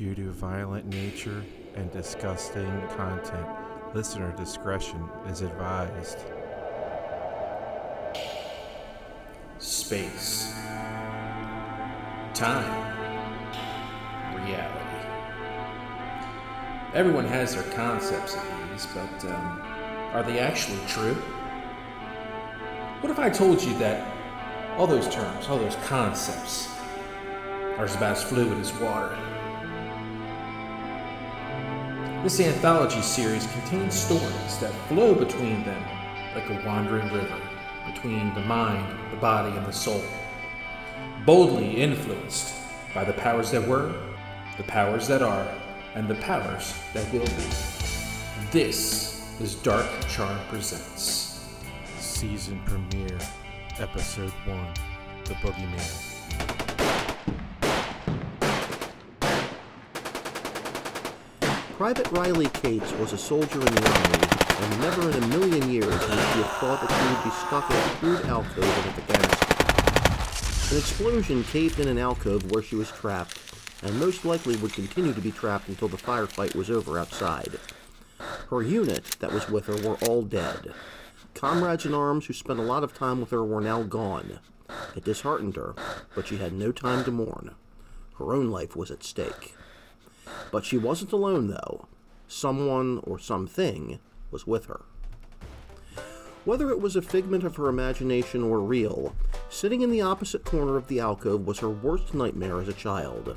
Due to violent nature and disgusting content, listener discretion is advised. Space. Time. Reality. Everyone has their concepts of these, but um, are they actually true? What if I told you that all those terms, all those concepts, are about as fluid as water? This anthology series contains stories that flow between them like a wandering river between the mind, the body, and the soul. Boldly influenced by the powers that were, the powers that are, and the powers that will be. This is Dark Charm Presents. Season premiere, Episode 1 The Boogeyman. Private Riley Cates was a soldier in the Army, and never in a million years would he have thought that he would be stuck in a crude alcove in Afghanistan. An explosion caved in an alcove where she was trapped, and most likely would continue to be trapped until the firefight was over outside. Her unit that was with her were all dead. Comrades in arms who spent a lot of time with her were now gone. It disheartened her, but she had no time to mourn. Her own life was at stake. But she wasn't alone, though. Someone or something was with her. Whether it was a figment of her imagination or real, sitting in the opposite corner of the alcove was her worst nightmare as a child.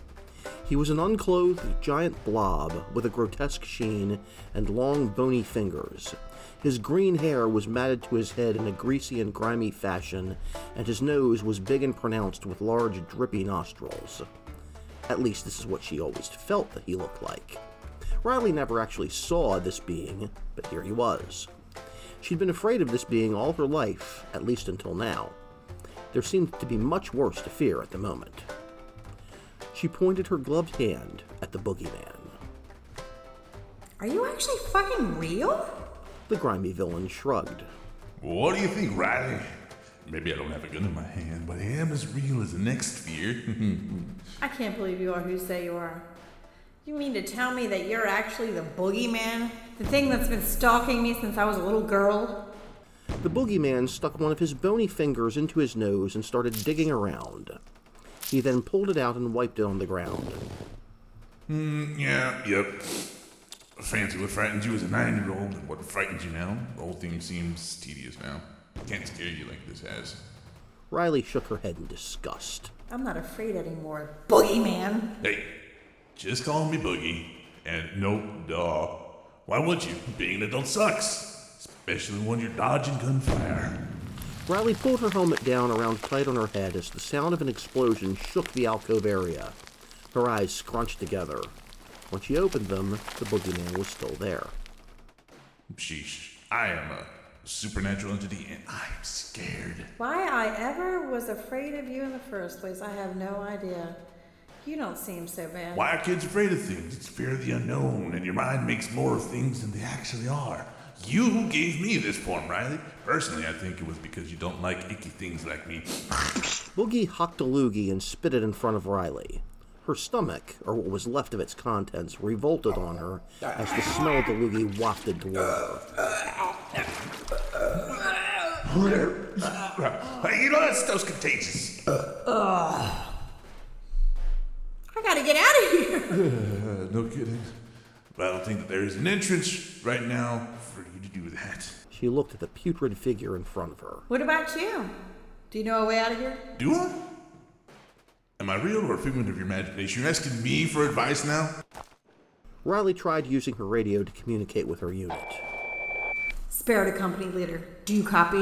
He was an unclothed giant blob with a grotesque sheen and long bony fingers. His green hair was matted to his head in a greasy and grimy fashion, and his nose was big and pronounced with large drippy nostrils. At least this is what she always felt that he looked like. Riley never actually saw this being, but here he was. She'd been afraid of this being all her life, at least until now. There seemed to be much worse to fear at the moment. She pointed her gloved hand at the boogeyman. Are you actually fucking real? The grimy villain shrugged. What do you think, Riley? Maybe I don't have a gun in my hand, but I am as real as the next fear. I can't believe you are who you say you are. You mean to tell me that you're actually the boogeyman? The thing that's been stalking me since I was a little girl? The boogeyman stuck one of his bony fingers into his nose and started digging around. He then pulled it out and wiped it on the ground. mm, yeah, yep. Fancy what frightened you as a nine year old and what frightens you now. The whole thing seems tedious now. Can't scare you like this has. Riley shook her head in disgust. I'm not afraid anymore, boogeyman. Hey, just call me Boogie. And no, duh. Why would you? Being an adult sucks. Especially when you're dodging gunfire. Riley pulled her helmet down around tight on her head as the sound of an explosion shook the alcove area. Her eyes scrunched together. When she opened them, the boogeyman was still there. Sheesh. I am a supernatural entity and I'm scared. Why I ever was afraid of you in the first place, I have no idea. You don't seem so bad. Why are kids afraid of things? It's fear of the unknown, and your mind makes more of things than they actually are. You gave me this form, Riley. Personally, I think it was because you don't like icky things like me. Boogie hucked a loogie and spit it in front of Riley. Her stomach, or what was left of its contents, revolted on her as the smell of the loogie wafted toward her. You know that stuff's contagious. I gotta get out of here. Uh, no kidding. But I don't think that there is an entrance right now for you to do that. She looked at the putrid figure in front of her. What about you? Do you know a way out of here? Do I? Am I real or a figment of your imagination? You're asking me for advice now? Riley tried using her radio to communicate with her unit. Sparrow to company leader. Do you copy?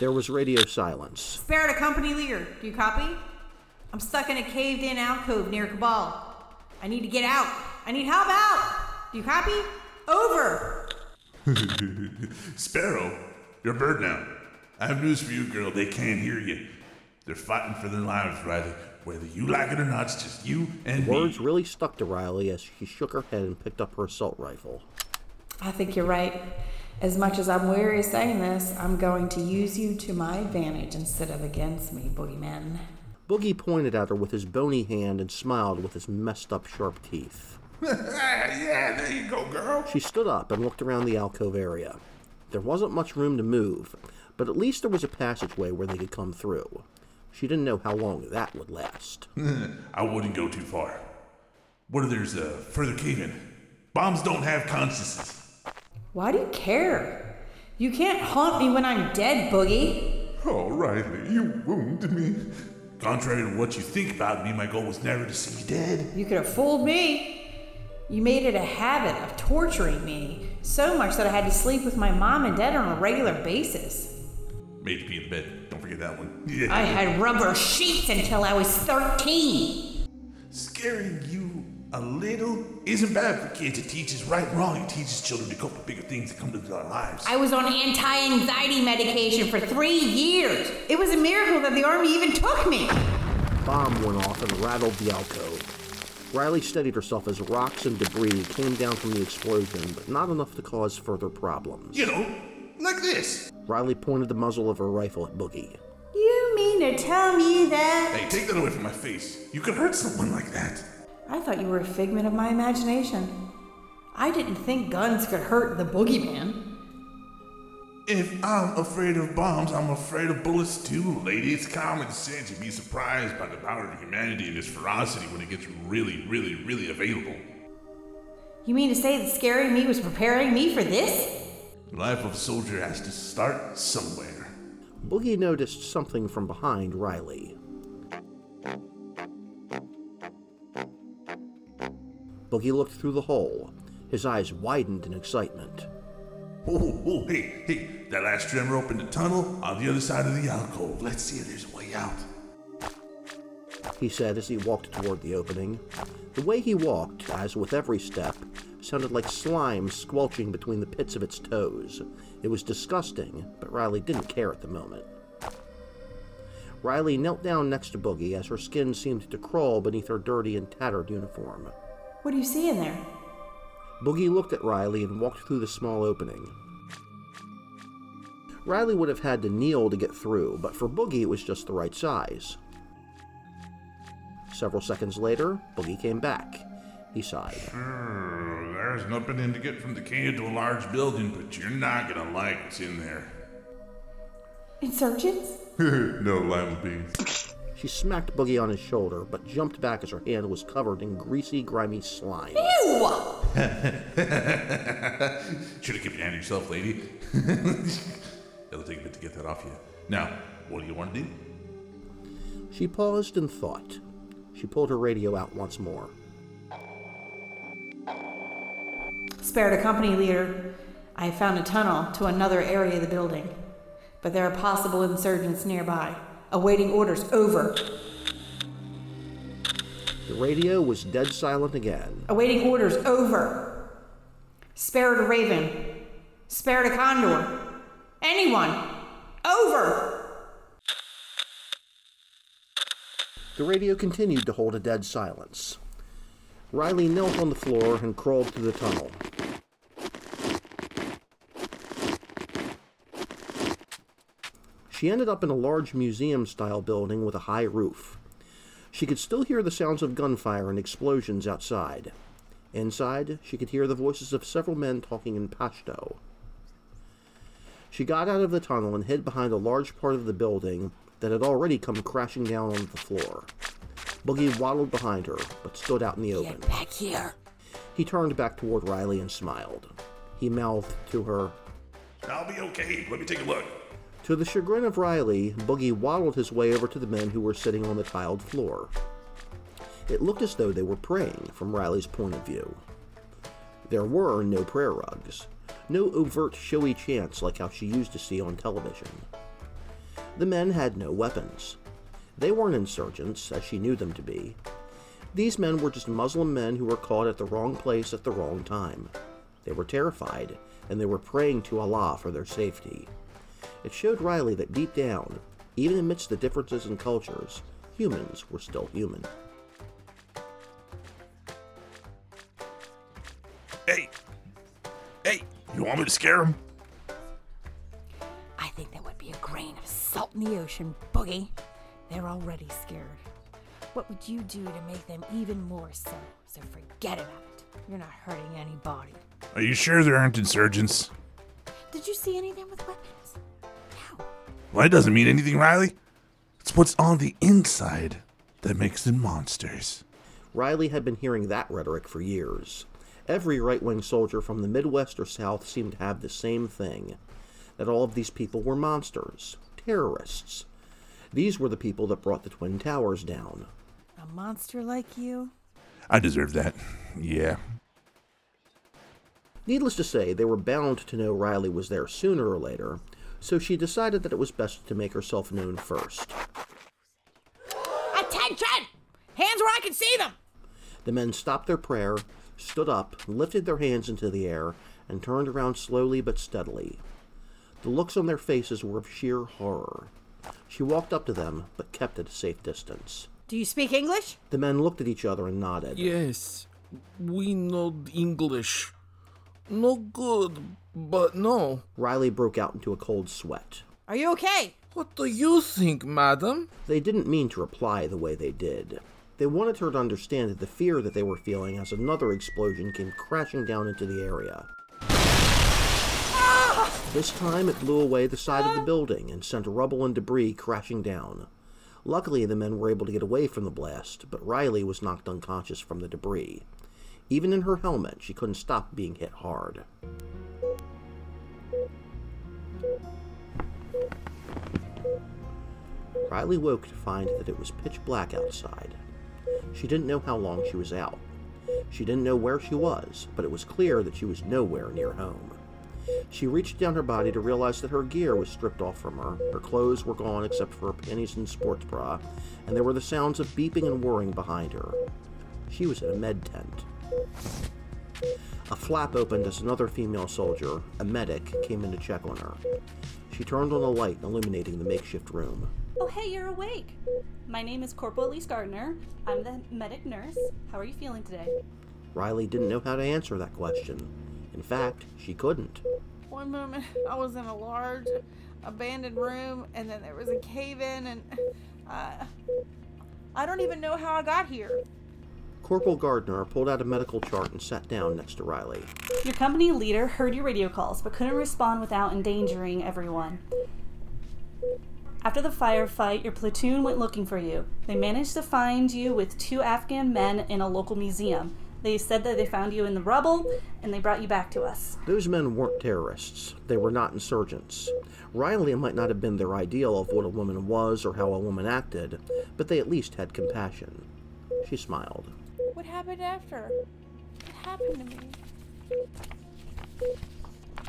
There was radio silence. Sparrow to company leader. Do you copy? I'm stuck in a caved in alcove near Kabul. I need to get out. I need help out. Do you copy? Over. Sparrow, you're a bird now. I have news for you, girl. They can't hear you. They're fighting for their lives, Riley. Whether you like it or not, it's just you and me. Words really stuck to Riley as she shook her head and picked up her assault rifle. I think you're right. As much as I'm weary of saying this, I'm going to use you to my advantage instead of against me, boogeyman. Boogie pointed at her with his bony hand and smiled with his messed up sharp teeth. yeah, there you go, girl. She stood up and looked around the alcove area. There wasn't much room to move, but at least there was a passageway where they could come through. She didn't know how long that would last. I wouldn't go too far. What if there's a further cave in? Bombs don't have consciences. Why do you care? You can't haunt me when I'm dead, Boogie. Oh, Riley, you wounded me. Contrary to what you think about me, my goal was never to see you dead. You could have fooled me. You made it a habit of torturing me, so much that I had to sleep with my mom and dad on a regular basis. Made you pee in the bed. Don't forget that one. Yeah. I had rubber sheets until I was 13. Scaring you a little isn't bad for kids. It teaches right and wrong. It teaches children to cope with bigger things that come into their lives. I was on anti anxiety medication for three years. It was a miracle that the army even took me. Bomb went off and rattled the alcove. Riley steadied herself as rocks and debris came down from the explosion, but not enough to cause further problems. You know, like this. Riley pointed the muzzle of her rifle at Boogie. You mean to tell me that? Hey, take that away from my face. You could hurt someone like that. I thought you were a figment of my imagination. I didn't think guns could hurt the boogeyman. If I'm afraid of bombs, I'm afraid of bullets too, lady. It's common sense. You'd be surprised by the power of humanity and its ferocity when it gets really, really, really available. You mean to say that scaring me was preparing me for this? The life of a soldier has to start somewhere. Boogie noticed something from behind Riley. Boogie looked through the hole. His eyes widened in excitement. Oh, oh, hey, hey, that last tremor opened a tunnel on the other side of the alcove. Let's see if there's a way out. He said as he walked toward the opening. The way he walked, as with every step, sounded like slime squelching between the pits of its toes. It was disgusting, but Riley didn't care at the moment. Riley knelt down next to Boogie as her skin seemed to crawl beneath her dirty and tattered uniform. What do you see in there? Boogie looked at Riley and walked through the small opening. Riley would have had to kneel to get through, but for Boogie it was just the right size. Several seconds later, Boogie came back. He sighed. Uh, there's nothing opening to get from the cave to a large building, but you're not gonna like what's in there. Insurgents? no lima beans. She smacked Boogie on his shoulder, but jumped back as her hand was covered in greasy, grimy slime. Ew! Should have kept your hand to yourself, lady. It'll take a bit to get that off you. Now, what do you want to do? She paused and thought. She pulled her radio out once more. Spared a company leader. I have found a tunnel to another area of the building, but there are possible insurgents nearby. Awaiting orders. Over. The radio was dead silent again. Awaiting orders. Over. Spared a raven. Spared a condor. Anyone. Over. The radio continued to hold a dead silence. Riley knelt on the floor and crawled through the tunnel. She ended up in a large museum style building with a high roof. She could still hear the sounds of gunfire and explosions outside. Inside, she could hear the voices of several men talking in Pashto. She got out of the tunnel and hid behind a large part of the building that had already come crashing down onto the floor. Boogie waddled behind her, but stood out in the open. Get back here. He turned back toward Riley and smiled. He mouthed to her. I'll be okay. Let me take a look. To the chagrin of Riley, Boogie waddled his way over to the men who were sitting on the tiled floor. It looked as though they were praying from Riley's point of view. There were no prayer rugs, no overt showy chants like how she used to see on television. The men had no weapons. They weren't insurgents, as she knew them to be. These men were just Muslim men who were caught at the wrong place at the wrong time. They were terrified, and they were praying to Allah for their safety. It showed Riley that deep down, even amidst the differences in cultures, humans were still human. Hey! Hey! You want me to scare him? I think that would be a grain of salt in the ocean, Boogie. They're already scared. What would you do to make them even more so? So forget about it. You're not hurting anybody. Are you sure there aren't insurgents? Did you see anything with weapons? No. Well, that doesn't mean anything, Riley. It's what's on the inside that makes them monsters. Riley had been hearing that rhetoric for years. Every right wing soldier from the Midwest or South seemed to have the same thing that all of these people were monsters, terrorists. These were the people that brought the Twin Towers down. A monster like you? I deserve that. Yeah. Needless to say, they were bound to know Riley was there sooner or later, so she decided that it was best to make herself known first. Attention! Hands where I can see them! The men stopped their prayer, stood up, lifted their hands into the air, and turned around slowly but steadily. The looks on their faces were of sheer horror. She walked up to them, but kept at a safe distance. Do you speak English? The men looked at each other and nodded. Yes, we know English. No good, but no. Riley broke out into a cold sweat. Are you okay? What do you think, madam? They didn't mean to reply the way they did. They wanted her to understand that the fear that they were feeling as another explosion came crashing down into the area. This time it blew away the side of the building and sent rubble and debris crashing down. Luckily, the men were able to get away from the blast, but Riley was knocked unconscious from the debris. Even in her helmet, she couldn't stop being hit hard. Riley woke to find that it was pitch black outside. She didn't know how long she was out. She didn't know where she was, but it was clear that she was nowhere near home. She reached down her body to realize that her gear was stripped off from her. Her clothes were gone except for her panties and sports bra, and there were the sounds of beeping and whirring behind her. She was in a med tent. A flap opened as another female soldier, a medic, came in to check on her. She turned on a light illuminating the makeshift room. Oh, hey, you're awake. My name is Corporal Elise Gardner. I'm the medic nurse. How are you feeling today? Riley didn't know how to answer that question. In fact, she couldn't. One moment I was in a large abandoned room and then there was a cave in and uh, I don't even know how I got here. Corporal Gardner pulled out a medical chart and sat down next to Riley. Your company leader heard your radio calls but couldn't respond without endangering everyone. After the firefight, your platoon went looking for you. They managed to find you with two Afghan men in a local museum. They said that they found you in the rubble and they brought you back to us. Those men weren't terrorists. They were not insurgents. Riley might not have been their ideal of what a woman was or how a woman acted, but they at least had compassion. She smiled. What happened after? What happened to me?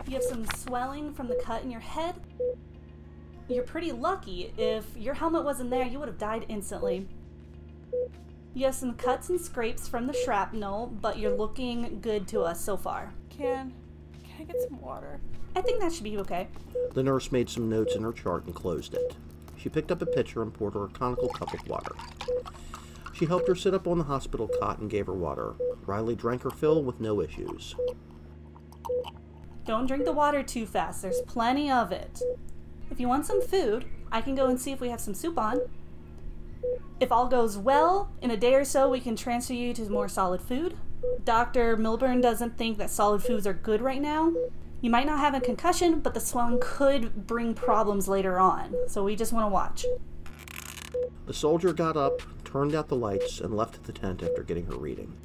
You have some swelling from the cut in your head. You're pretty lucky. If your helmet wasn't there, you would have died instantly. You have some cuts and scrapes from the shrapnel, but you're looking good to us so far. Can can I get some water? I think that should be okay. The nurse made some notes in her chart and closed it. She picked up a pitcher and poured her a conical cup of water. She helped her sit up on the hospital cot and gave her water. Riley drank her fill with no issues. Don't drink the water too fast, there's plenty of it. If you want some food, I can go and see if we have some soup on. If all goes well, in a day or so, we can transfer you to more solid food. Dr. Milburn doesn't think that solid foods are good right now. You might not have a concussion, but the swelling could bring problems later on, so we just want to watch. The soldier got up, turned out the lights, and left the tent after getting her reading.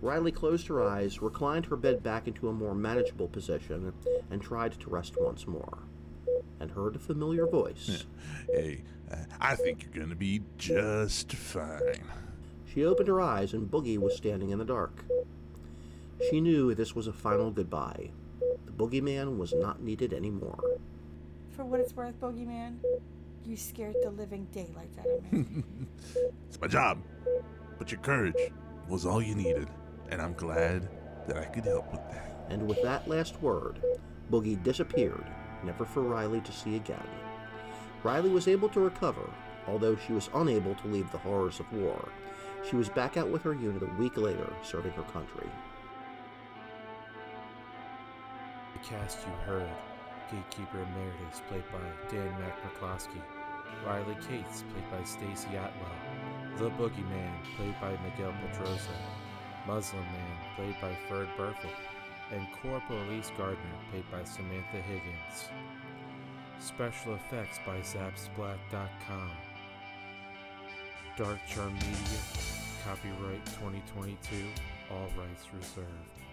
Riley closed her eyes, reclined her bed back into a more manageable position, and tried to rest once more. And heard a familiar voice. Hey, uh, I think you're gonna be just fine. She opened her eyes, and Boogie was standing in the dark. She knew this was a final goodbye. The boogeyman was not needed anymore. For what it's worth, Bogeyman, you scared the living daylights out of me. It's my job. But your courage was all you needed, and I'm glad that I could help with that. And with that last word, Boogie disappeared, never for Riley to see again. Riley was able to recover, although she was unable to leave the horrors of war. She was back out with her unit a week later, serving her country. The cast you heard Gatekeeper Emeritus, played by Dan Mac McCloskey, Riley Cates, played by Stacy Atwell, The Boogeyman, played by Miguel Pedrosa, Muslim Man, played by Ferd Burfitt, and Corporal Elise Gardner, played by Samantha Higgins. Special effects by Zapsplat.com. Dark Charm Media, copyright 2022, all rights reserved.